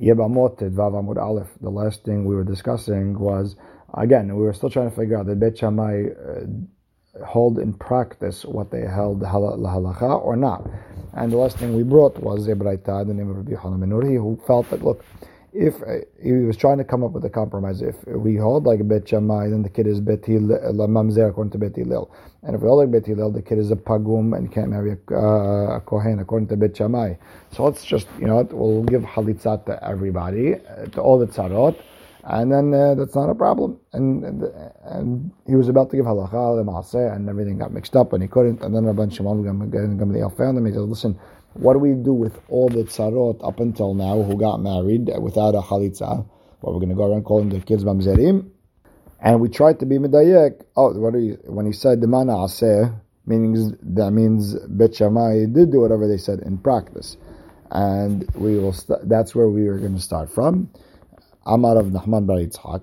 Yebamot Vav Amud Aleph. The last thing we were discussing was again we were still trying to figure out the Bet Shammai uh, hold in practice what they held halacha or not. And the last thing we brought was Ibraita, the name of Rabbi Hanan who felt that look, if uh, he was trying to come up with a compromise, if we hold like Bet Shammai, then the kid is Bet Mamzer according to Bet Hillel. And if we hold like Bet Hillel, the kid is a Pagum and can't marry a, uh, a Kohen according to Bet Shammai. So let's just, you know, we'll give Halitzat to everybody, uh, to all the tzarot, and then uh, that's not a problem. And, and, and he was about to give halacha and everything got mixed up, and he couldn't. And then Rabban Shimon Gamliel found him. He said, "Listen, what do we do with all the tzarot up until now who got married without a chalitza? Well, we're going to go around calling the kids mamzerim." And we tried to be medayek. Oh, what are you, when he said the mana aseh, meaning that means Bet Shammai did do whatever they said in practice, and we will. St- that's where we are going to start from. Amar of Nachman Bar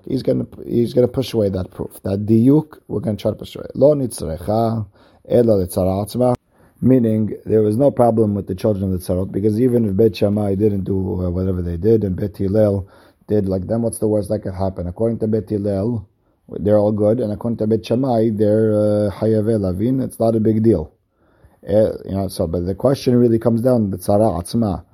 he's going to he's going to push away that proof. That diuk, we're going to try to push away. Lo nitzrecha ela meaning there was no problem with the children of the tzarot because even if Bet Shammai didn't do uh, whatever they did and Bet Hillel did like them, what's the worst that could happen? According to Bet Hillel, they're all good, and according to Bet Shammai, they're uh, hayave lavin. It's not a big deal. Uh, you know, so but the question really comes down the tzara atzma.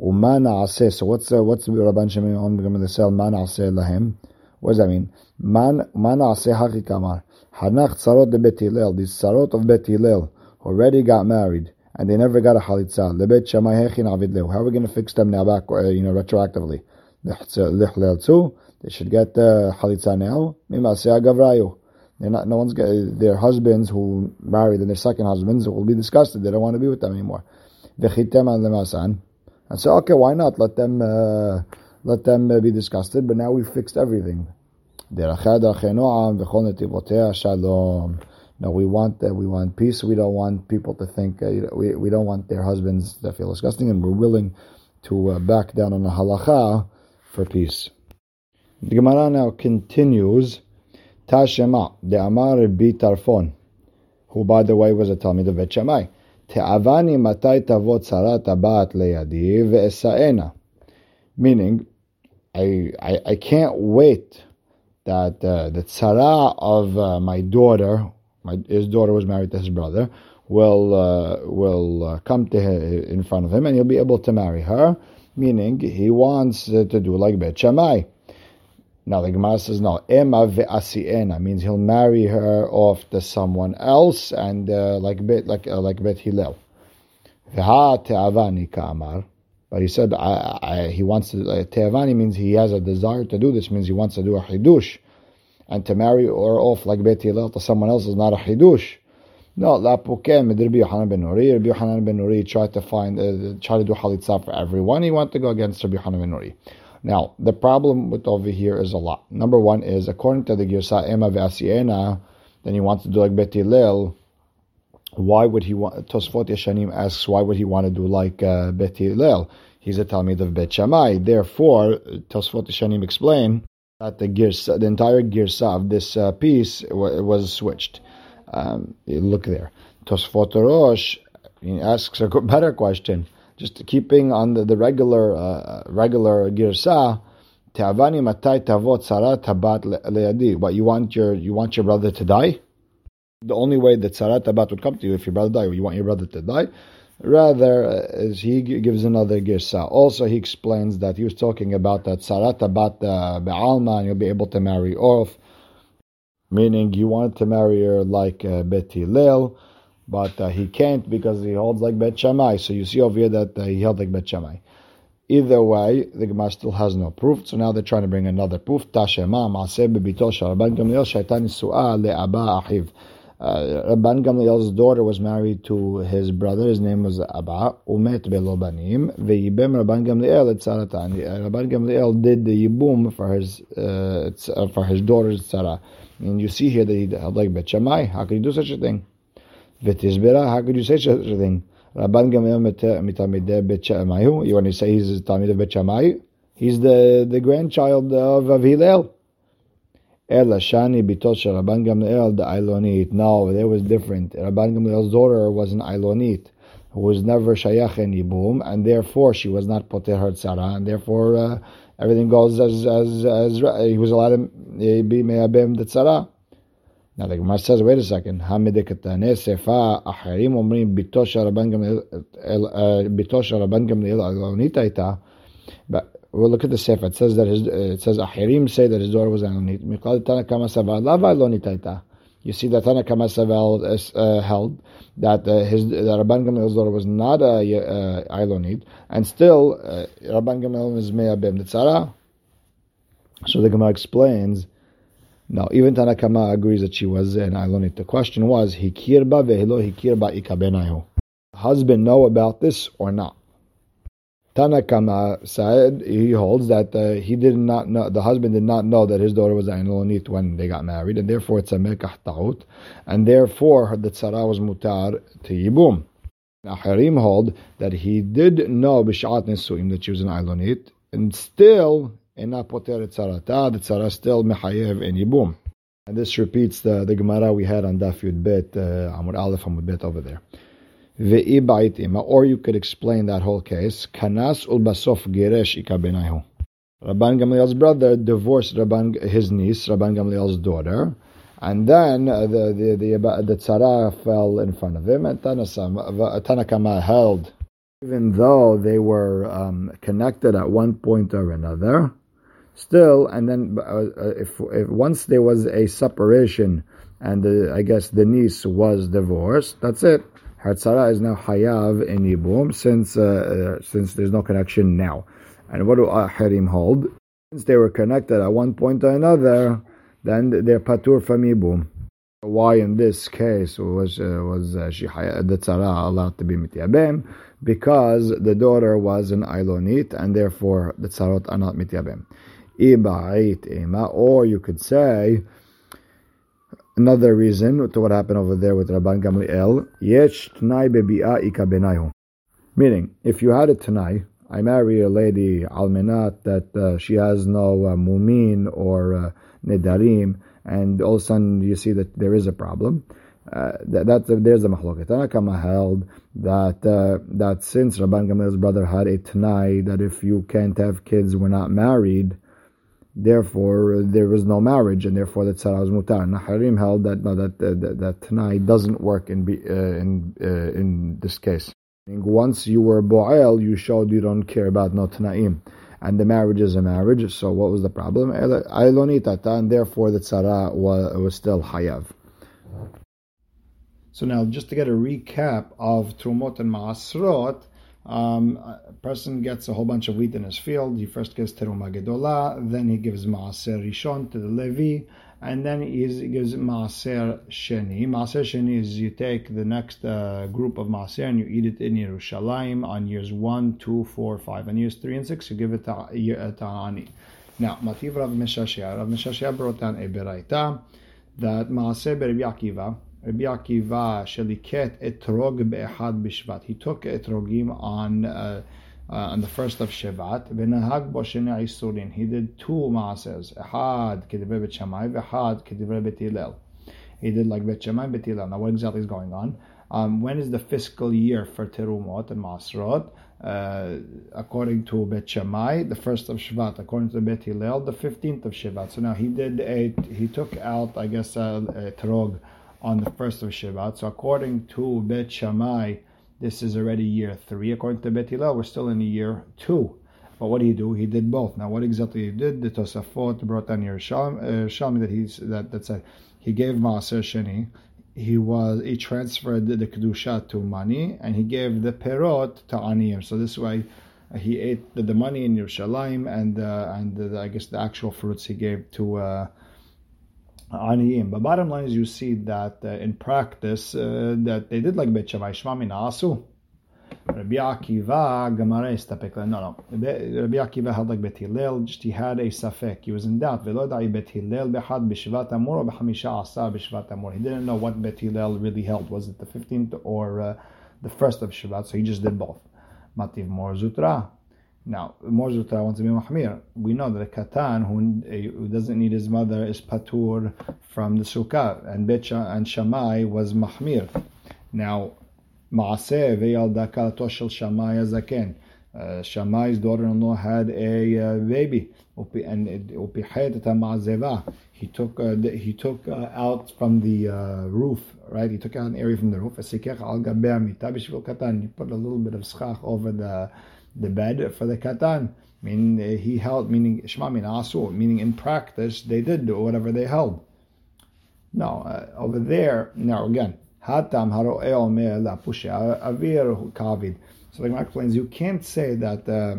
Umana ase. So what's uh, what's Rabban Shimon going to say? Mana ase lahem. What does that mean? Man mana ase hachikamar. Hanach tzarot de Bet Hillel. These tzarot of Bet Hillel already got married and they never got a avid How are we going to fix them now back? Uh, you know, retroactively. They should get the uh, chalitza now. They're not. No one's their husbands who married and their second husbands will be disgusted. They don't want to be with them anymore. And say, okay, why not? Let them uh, let them uh, be disgusted. But now we've fixed everything. No, we want uh, we want peace. We don't want people to think uh, we we don't want their husbands to feel disgusting, and we're willing to uh, back down on the halacha for peace. The Gemara now continues. Tashema de Amar Bitarfon, who by the way was a Talmid of Bet Shammai. Te'avani matai tavot sarat abat leyadi ve'esaena. Meaning, I, I, I can't wait that uh, the tzara of uh, my daughter, my, his daughter was married to his brother, will uh, will uh, come to him, in front of him and he'll be able to marry her. Meaning, he wants to do like Bet Shammai. Now the Gemara says no. Ema ve'asiena means he'll marry her off to someone else, and uh, like bet like uh, like Bet Hillel. Ka'amar. But he said I, I, he wants to. Uh, te'avani means he has a desire to do this. Means he wants to do a chidush, and to marry or off like Bet Hillel to someone else is not a chidush. No, la pukem Rabbi Yohanan ben Nuri. Rabbi Yohanan ben Nuri tried to find, uh, try to do halitza for everyone. He wanted to go against Rabbi Yohanan ben Nuri. Now, the problem with over here is a lot. Number one is, according to the Girsa Ema Vasiena, then he wants to do like Bet Hillel. Why would he want, Tosfot Yeshanim asks, why would he want to do like uh, Bet Hillel? He's a Talmud of Bet Shammai. Therefore, Tosfot Yeshanim explain that the Girsa, the entire Girsa of this uh, piece was switched. Um, look there. Tosfot Rosh asks a better question just keeping on the, the regular uh, regular girsa, te'avani matai tavot sarat tabat le'adi. What you want your you want your brother to die? The only way that sarat tabat would come to you if your brother died, you want your brother to die. Rather, uh, as he gives another girsa. Also, he explains that he was talking about that sarat tabat uh, be'alma, and you'll be able to marry off, meaning you wanted to marry her like uh, Lil but uh, he can't because he holds like Bet Shammai. So you see over here that uh, he held like Bet Shammai. Either way, the Gemara still has no proof. So now they're trying to bring another proof. Tashema Maaseh bebito Rabban Gamliel shaitan su'a le'aba achiv. Uh, Rabban Gamliel's daughter was married to his brother. His name was Abba. Umet belo banim. Ve'yibem Rabban Gamliel et tzaratan. Rabban Gamliel did the yibum for his uh, for his daughter's tzara. And you see here that he held like Bet. How could he do such a thing? V'tizbera, how could you say such a thing? Rabban Gamliel mitamideh bet. You want to say he's a Talmid of bet? He's the, the grandchild of, of Hillel. Er Ela Shani bitot Rabban Gamliel er the Ailonit. No, there was different. Rabban Gamliel's daughter was an Ailonit. who was never shayach in yibum, and therefore she was not poter her tzara, and therefore uh, everything goes as as as he was allowed to eh, be me'abim the tzara. Now the Gemara says, wait a second. Hamidikatane sefa acharim omrim bito sharaban gamliel alonita ita. But we'll look at the sefer. It says that his it says achirim say that his daughter was alonit. Mikal tana kama sava lava. You see that Tana Kama Savel uh, held that uh, his that Rabban Gamliel's daughter was not a uh, Ilonit, and still uh, Rabban Gamliel is Me'abim Tzara. So the Gemara explains Now, even Tanakama agrees that she was an Ilonit. The question was, Hikirba vehilo hikirba ikabenayu. Husband know about this or not? Tanakama said he holds that uh, he did not know the husband did not know that his daughter was Ainulonit when they got married, and therefore it's a merkah taut, and therefore the tzara was mutar to yibum. Now Harim hold that he did know b'shat nesuim that she was an Ainulonit, and still in not tzarata, the tzara still mechayev and yibum. And this repeats the, the Gemara we had on Daf Yud Bet uh, Amud Aleph Amud Bet over there. Or you could explain that whole case. Kanas ulbasof geresh ikabenayhu. Rabban Gamliel's brother divorced Rabban, his niece, Rabban Gamliel's daughter, and then uh, the the the, the tzara fell in front of him, and Tanakama held, even though they were um, connected at one point or another, still, and then uh, uh, if, if, once there was a separation and the, I guess the niece was divorced, that's it. Hartzara is now hayav in yibum since uh, uh, since there's no connection now. And what do Ahirim hold? Since they were connected at one point or another, then they're patur from yibum. Why in this case was uh, was uh, she the tzara allowed to be mityabem? Because the daughter was an ilonit, and therefore the tzarot are not mityabem or you could say another reason to what happened over there with Rabban Gamliel, yesh tnai bebi'a ika Meaning, if you had a tanai, I marry a lady almenat that uh, she has no uh, mumin or uh, nedarim, and all of a sudden you see that there is a problem. Uh, that, that there's a mahloket. Tanakama held that uh, that since Rabban Gamliel's brother had a tanai that if you can't have kids, we're not married, Therefore, there was no marriage, and therefore the tzara was mutar. Naharim held that no, that that, that tanai doesn't work in uh, in uh, in this case. Once you were bo'el, you showed you don't care about no tanaim, and the marriage is a marriage. So what was the problem? Ailonitata, and therefore the tzara was, was still hayav. So now, just to get a recap of Trumot and Maasrot, um, a person gets a whole bunch of wheat in his field. He first gives teruma gedola, then he gives maaser rishon to the levi, and then he gives maaser sheni. Maaser sheni is you take the next uh, group of maaser and you eat it in Yerushalayim on years one, two, four, five, and years three and six you give it to, uh, to ani. Now, Mativ Rav Meshashia. Rav Meshashia brought down a beraita that maaser Akiva Rabbi Akiva sheliket etrog be'echad b'shvat. He took etrogim on uh, uh, on the first of Shevat. V'nahag bo shene isurin. He did two maases. Echad kedivrei bet Shammai, Hillel. He did like bet Shammai. Now what exactly is going on? Um, when is the fiscal year for Terumot and Masrot? Uh, according to Bet Shammai, the first of Shvat. According to Bet Hillel, the fifteenth of Shvat. So now he did a he took out I guess a, a trog on the first of Shivat. So according to Bet Shammai, this is already year three. According to Bet Hillel, we're still in year two. But what did he do? He did both. Now, what exactly he did? The Tosafot brought down here Shalmi uh, that he's that that said he gave Maaser Sheni. He was he transferred the, kedusha to money, and he gave the perot to aniyim. So this way, he ate the, the, money in Yerushalayim, and uh, and the, I guess the actual fruits he gave to. Uh, aniyim. But bottom line is, you see that uh, in practice uh, that they did like Bet Shammai Shema Asu. Rabbi Akiva Gemara istapek. No, no. Rabbi Akiva had like Bet Hillel. Just he had a safek. He was in doubt. Velo da'i Bet Hillel b'shvat amur or b'chamisha b'shvat amur. He didn't know what Bet Hillel really held. Was it the fifteenth or uh, the first of Shvat? So he just did both. Mativ Mor Zutra. Now, Mor Zutra wants to be Mahmir. We know that a Katan who, doesn't need his mother is Patur from the Sukkah, and Betcha and Shammai was Mahmir. Now, Maaseh ve'yalda kalato shel Shammai Zaken. Uh, Shammai's daughter-in-law had a uh, baby, and he took uh, he took uh, out from the uh, roof, right? He took out an area from the roof. He put a little bit of schach over the the bed for the katan. Meaning uh, he held, meaning shma min asu, meaning in practice they did do whatever they held. No, over there now again. Hatam haro'eo me la avir kavid. So the Gemara explains you can't say that uh,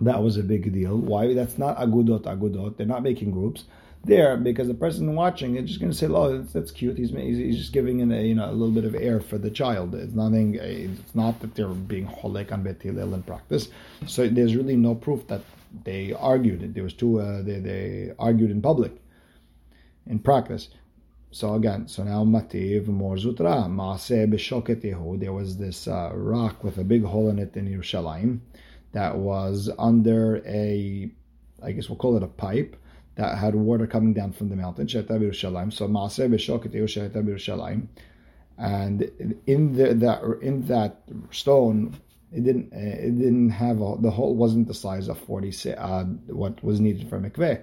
that was a big deal. Why? That's not agudot agudot. They're not making groups there because the person watching is just going to say, "Oh, that's, that's cute." He's, he's just giving in a, you know a little bit of air for the child. It's nothing. It's not that they're being holek on bet in practice. So there's really no proof that they argued. There was two. Uh, they they argued in public, in practice. So again, so now Mativ Mor Zutra Maaseh B'Shoket. There was this uh, rock with a big hole in it in Yerushalayim that was under a, I guess we'll call it a pipe that had water coming down from the mountain. So Maaseh and in the, that in that stone. It didn't. It didn't have a, the hole. wasn't the size of forty. Uh, what was needed for mikveh.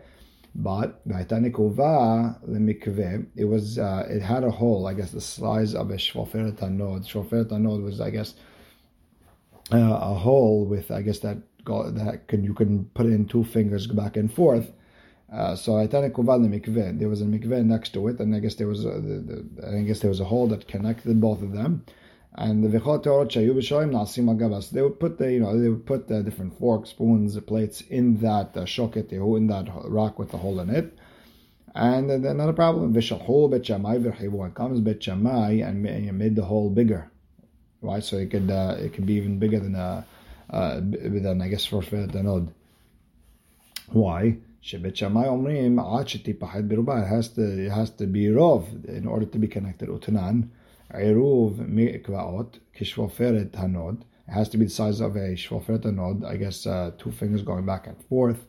But mikveh, it was uh, it had a hole, I guess the size of a shoferet anod. Shoferet anod was, I guess, uh, a hole with, I guess that that can you can put in two fingers back and forth. Uh, so Vaitanikuva the mikveh, there was a mikveh next to it, and I guess there was a, the, the, I guess there was a hole that connected both of them. And the v'chol teorot shayu b'shoim nasim agavas. They would put the, you know, they would put the different forks, spoons, plates in that uh, shoket in that rock with the hole in it. And then another problem, v'shalhu bet shamai v'rchivu. It comes bet shamai and made the hole bigger, right? So it could uh, it could be even bigger than a uh, than I guess for the node. Why? Shebet Shammai omrim ad shetipachet beruba. It has to it has to be rov in order to be connected. Utanan. Eruv mikvaot kishvoferet hanod. It has to be the size of a shvoferet hanod. I guess uh, two fingers going back and forth.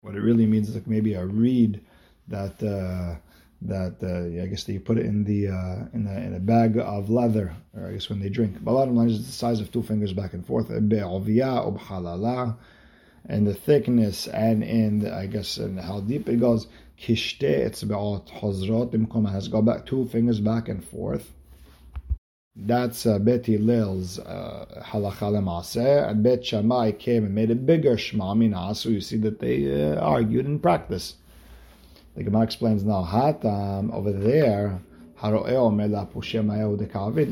What it really means is like maybe a reed that uh, that uh, I guess that you put it in the uh, in a in a bag of leather, or I guess when they drink. But bottom line is the size of two fingers back and forth. And the thickness and in I guess and how deep it goes. Kishte hozrot bimkom has go back two fingers back and forth. That's uh, Bet Hillel's uh, halacha lemaseh, and Bet Shammai came and made a bigger shma minah. So you see that they uh, argued in practice. The Gemara explains now hatam over there. They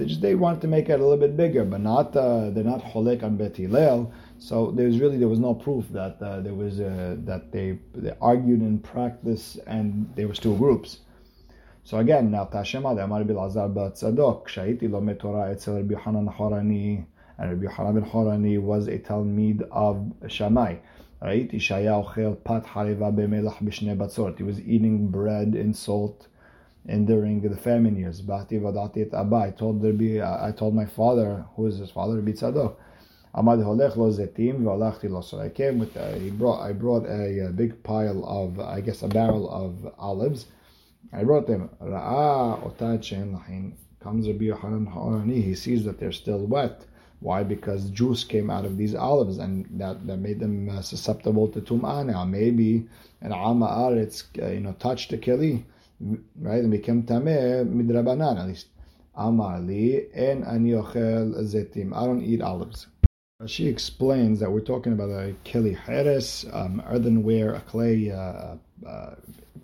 just they wanted to make it a little bit bigger, but not uh, they're not holek on Bet Hillel. So there's really there was no proof that uh, there was uh, that they, they argued in practice and there was two groups. So again, now Tashema the Amar Bilazar Tzadok Shaiti Lo Torah Etzel Rabbi Yohanan Horani and Rabbi Yohanan ben Horani was a Talmid of Shammai. Right? Ishaya Ochel Pat Hariva Bemelach B'Shnei Batzort. He was eating bread and salt and during the famine years. Bati Vadati Abba. I told Rabbi, I told my father, who is his father, Rabbi Tzadok. Amad holech lo zetim v'alachti lo. I came with, he brought, I brought a, a, big pile of, I guess, a barrel of olives. I brought them. Ra'ah otat she'en lahin. Comes Rabbi Yohanan Ha'orani, he sees that they're still wet. Why? Because juice came out of these olives, and that, that made them uh, susceptible to tum'ah. Now maybe an ama aretz, uh, you know, touched the keli, right, and became tameh midrabanan at least. Amar li en ani ochel zetim. I don't eat olives. She explains that we're talking about a keli heres, um, earthenware, a clay uh, uh,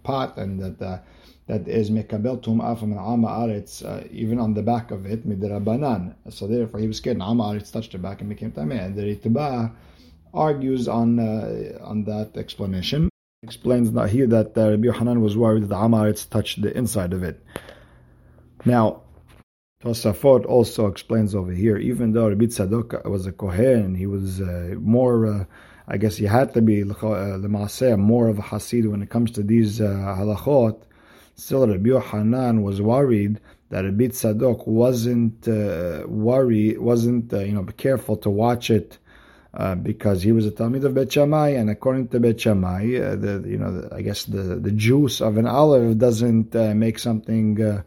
pot, and that uh, that is mekabel tum'ah from an ama aretz, uh, even on the back of it, midrabanan. So therefore, he was scared. Ama aretz touched the back and became tameh. And the Ritba argues on uh, on that explanation. Explains that here that uh, Rabbi Hanan was worried that the ama aretz touched the inside of it. Now, Tosafot also explains over here, even though Rabbi Tzadok was a Kohen, he was uh, more, uh, I guess he had to be, uh, more of a Hasid when it comes to these uh, halachot, still Rabbi Yohanan was worried that Rabbi Tzadok wasn't uh, worried, wasn't, uh, you know, careful to watch it uh, because he was a Talmid of Bet Shammai, and according to Bet Shammai, uh, the you know the, I guess the, the juice of an olive doesn't uh, make something uh,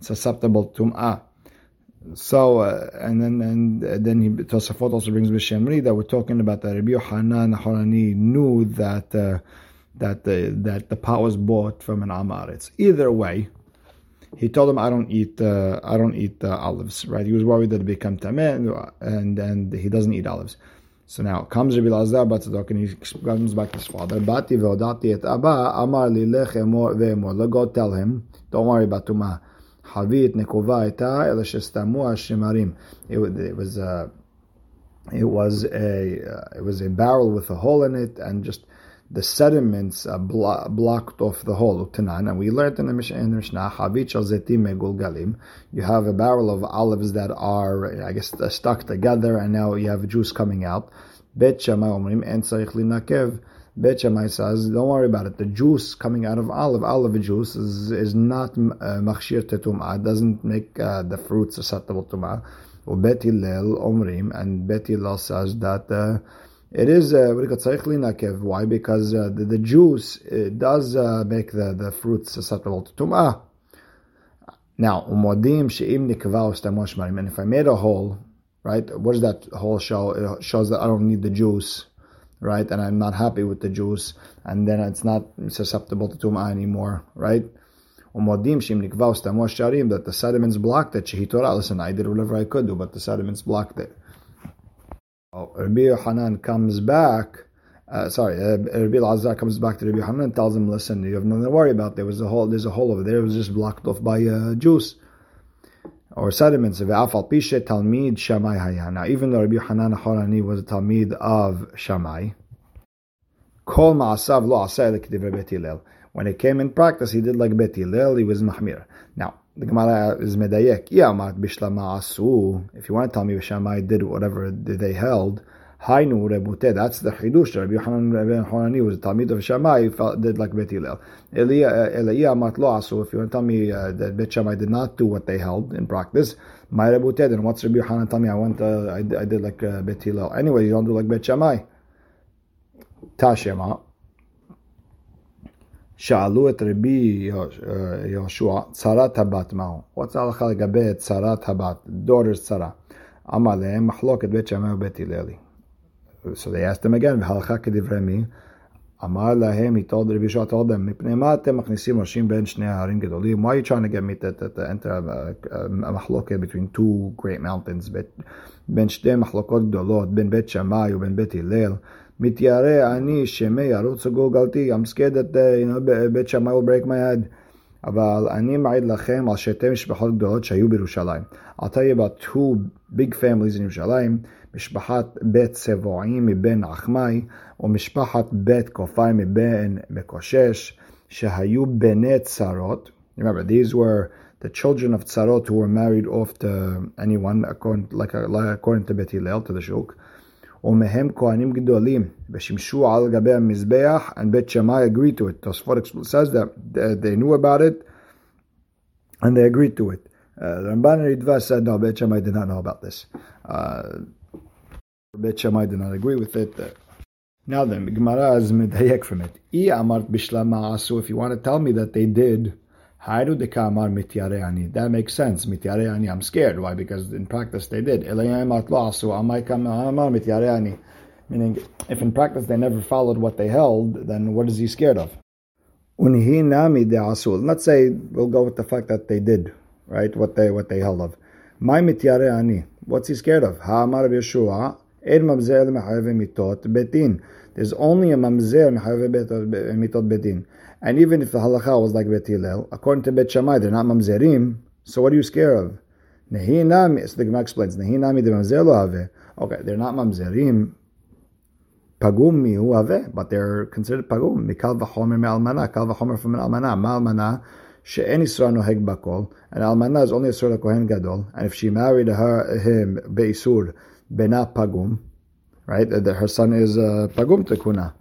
susceptible to tum'ah. So uh, and then and then he Tosafot also brings Bishemri that we're talking about that Rabbi Yohanan Harani knew that uh, that the that the pot was bought from an Amaretz. Either way, he told him, "I don't eat uh, I don't eat uh, olives." Right? He was worried that it become tameh, and and he doesn't eat olives. So now comes Rabbi Lazar Batzadok and he comes back to his father. Bati ve'odati et Abba amar li lech go tell him, don't worry about tumah. Havit nekova eta el shestamu shimarim. It was a it was a uh, it was a barrel with a hole in it and just the sediments uh, blo- blocked off the hole. Tanan, and we learned in the Mishnah, Havit zetim galim. You have a barrel of olives that are, I guess, stuck together, and now you have juice coming out. Bet Shammai omrim en tzarich linakev. Bet Shammai says, don't worry about it. The juice coming out of olive, olive juice, is, is not uh, machshir tetumah. It doesn't make uh, the fruit susceptible to ma. Bet Hillel omrim, and Bet Hillel says that. Uh, it is uh, why? Because uh, the, the, juice does uh, make the, the fruits susceptible to tumah. Now, umodim she'im nikva And if I made a hole, right? What does that hole show? It shows that I don't need the juice, right? And I'm not happy with the juice, and then it's not susceptible to tumah anymore, right? Umodim she'im nikva sharim that the sediments blocked it. Shehitorah. Listen, I did whatever I could do, but the sediments blocked it. Oh, Rabbi Hanan comes back. Uh, sorry, uh, Rabbi Lazar comes back to Rabbi Hanan and tells him, "Listen, you have nothing to worry about. There was a hole. There's a hole over there. It was just blocked off by uh, juice or sediments. Of Afal Pishe Talmid Shammai Haya. Now, even though Rabbi Hanan Harani was a Talmid of Shammai, Kol Ma'asav Lo When it came in practice, he did like Bet He was Mahmir. Now, the Gemara is medayek. If you want to tell me Shammai did whatever they held, Hainu rebute. That's the chidush. Rabbi Yohanan ben Hanani was a talmid of Shammai. Did like Bet Hillel. Eliyah amat lo asu. If you want to tell me uh, that Bet Shammai did not do what they held in practice, my rebute. Then what's Rabbi Yohanan tell me? I went. Uh, I, I did like uh, Bet Hillel. Anyway, you don't do like Bet Shammai. Tashema. שאלו את רבי יהושע, צרת הבת מהו? What's ההלכה לגבי צרת הבת? daughter's צרה. אמר להם, מחלוקת בית שמאי ובית הללי. So they asked him again, והלכה כדברי מי? אמר להם, he told רבי יהושע, told them, מפני מה אתם מכניסים ראשים בין שני ההרים גדולים? Why are you trying to get me to, to, to enter a, a מחלוקת between two great mountains? בין שתי מחלוקות גדולות, בין בית שמאי ובין בית הלל? מתיירא אני שמא ירוץ גולגלתי, I'm scared that uh, you know, בית שמאי will break my head. אבל אני מעיד לכם על שתי משפחות גדולות שהיו בירושלים. I'll tell you about two big families in ירושלים, משפחת בית צבועים מבן עכמי, ומשפחת בית קופאי מבן מקושש, שהיו בני צרות. Remember, these were the children of צרות who were married off to anyone, according, like, like according to Bet Hillel, to the shuk. ומהם כהנים גדולים, ושימשו על גבי המזבח, and בית שמאי agreed to it. Tosfot says that they knew about it, and they agreed to it. Uh, the Ramban Ridva said, no, Bet Shammai did not know about this. Uh, Bet Shammai did not agree with it. Uh, now then, Gemara is medayek from it. I amart bishlama asu. If you want to tell me that they did, Haidu de kamar mityareani. That makes sense. Mityareani. I'm scared. Why? Because in practice they did. So mityareani. Meaning, if in practice they never followed what they held, then what is he scared of? Unhinami de asul. Let's say we'll go with the fact that they did, right? What they what they held of. My. What's he scared of? Ha'amar Yeshua. There's only a mamzer mitot betin. And even if the halacha was like Bet Hillel, according to Bet Shammai, they're not mamzerim. So what are you scared of? Nehinami. So the Gemara explains. Nehinami de mamzer lo have. Okay, they're not mamzerim. Pagum mihu have, but they're considered pagum. Mikal v'chomer me'almana. Kal v'chomer from an almana. Ma'almana she'en isra noheg bakol. And almana is only a sort of kohen gadol. And if she married her him beisur bena pagum, right? That Her son is uh, pagum tekuna.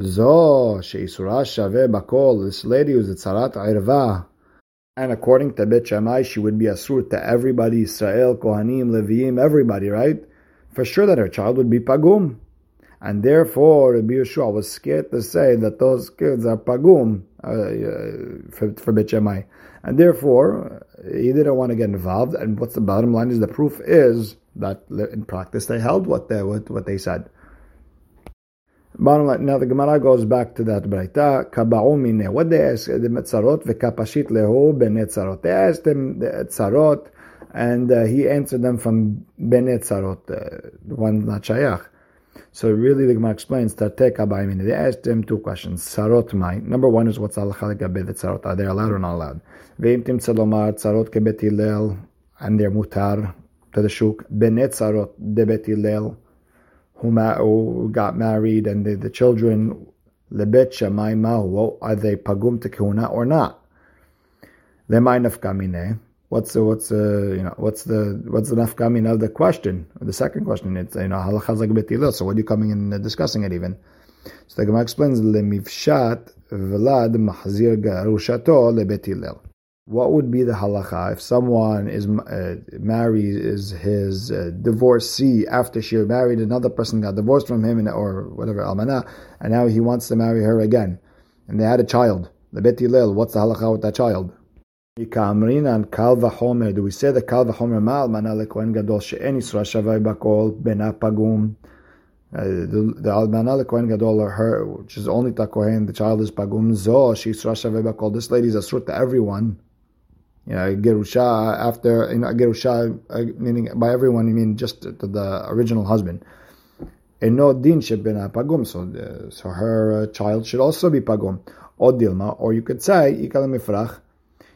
Zo sheisura shave bakol. This lady was a tzarat irva. And according to Bet Shammai, she would be asur to everybody, Israel, Kohanim, Leviim, everybody, right? For sure that her child would be pagum. And therefore, Rabbi Yeshua was scared to say that those kids are pagum uh, uh, for, for Bet Shammai. And therefore, he didn't want to get involved. And what's the bottom line is the proof is that in practice they held what they, what, what they said. Bottom line, now the Gemara goes back to that mine. What they asked, the Metzarot v'kapashit lehu benetzarot. They asked him the Tzarot, and uh, he answered them from benetzarot, uh, the one not shayach. So really, the Gemara explains mine. They asked him two questions. Sarot mai. Number one is what's halacha legabe the tzarot? Are they allowed or not allowed? Ve'im tim tzalomar tzarot kebet hillel, and they're mutar to the shuk. Benetzarot de bet hillel who, got married and the, the children, lebet shamay mahu, are they pagum tekuna or not? Lemay nafkamine. What's the what's the you know what's the what's the nafkamin of the question? The second question it's you know halachas like So what are you coming in discussing it even? So the Gemara explains lemivshat velad mahzir garushato lebet what would be the halacha if someone is uh, marries is his uh, divorcee after she married another person got divorced from him and, or whatever almana, and now he wants to marry her again, and they had a child. The bet hillel, what's the halacha with that child? Do we say the kal v'chomer ma almana lekohen gadol she'en yisra shavay bakol bena pagum? Uh, the, almana lekohen gadol or her, which is only takohen, the child is pagum zo she yisra shavay bakol. This lady is a to everyone you know, Gerusha after, you know, Gerusha, uh, meaning by everyone, you mean just to the original husband. And no din shebena pagum, so, uh, so her child should also be pagum. Or dilma, or you could say, ikal mifrach,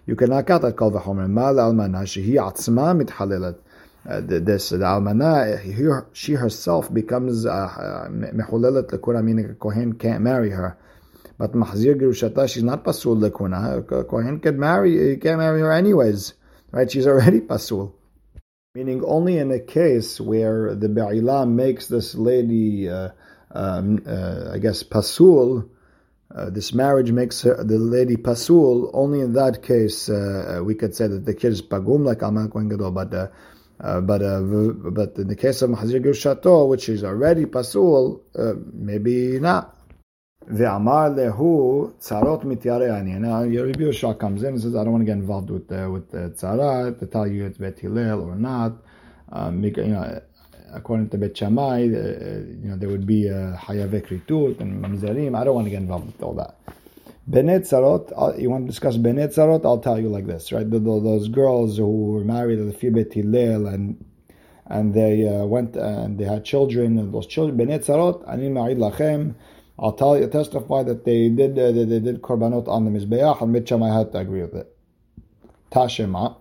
you can knock out that kol v'chomer, mal almana, shehi atzma. Uh, this the almana, she herself becomes uh, uh mechulelet lekura, meaning a kohen can't marry her. But Mahzir Girushata, she's not Pasul Lekuna. Kohen can marry, he can't marry her anyways. Right? She's already Pasul. Meaning only in a case where the Ba'ilah makes this lady, uh, um, uh, I guess, Pasul, uh, this marriage makes her, the lady Pasul, only in that case uh, we could say that the kid is Pagum like Alman Kohen Gadol, but uh, uh, but uh, but in the case of Mahzir Girshato, which is already Pasul, uh, maybe not. Ve'amar lehu tzarot mityareani. Now, your Rabbi Yeshua comes in and says, I don't want to get involved with the, with the tzara, to tell you it's Bet Hillel or not. Um, you know, according to Bet Shammai, uh, you know, there would be a hayavek ritut and mamzerim. I don't want to get involved with all that. Benet Tzarot, you want to discuss Benet Tzarot? I'll tell you like this, right? The, the, those girls who were married at the Fibet Hillel and and they uh, went and they had children, and those children, Benet Tzarot, ani ma'id lachem, I'll tell you, testify that they did uh, they, they, did korbanot on the mizbeach, and Mitcham I had to agree with it. Tashema.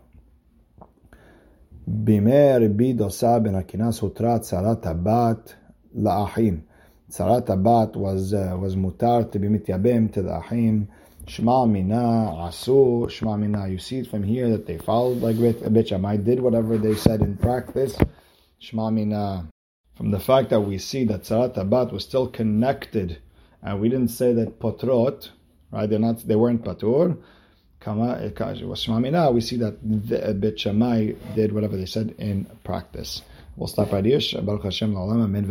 בימי רבי דוסה בן הכינס הותרה צרת הבת לאחים. צרת הבת was, uh, was מותר to be מתייבם to the אחים. Shema Mina, Asu, Shema Mina. You see it from here that they followed like with Bet Shammai, did whatever they said in practice. Shema Mina from the fact that we see that Sarat Abat was still connected, and we didn't say that Potrot, right? They're not, they weren't Patur. We see that the uh, Bet Shammai did whatever they said in practice. We'll stop right here. Baruch Hashem, Amen,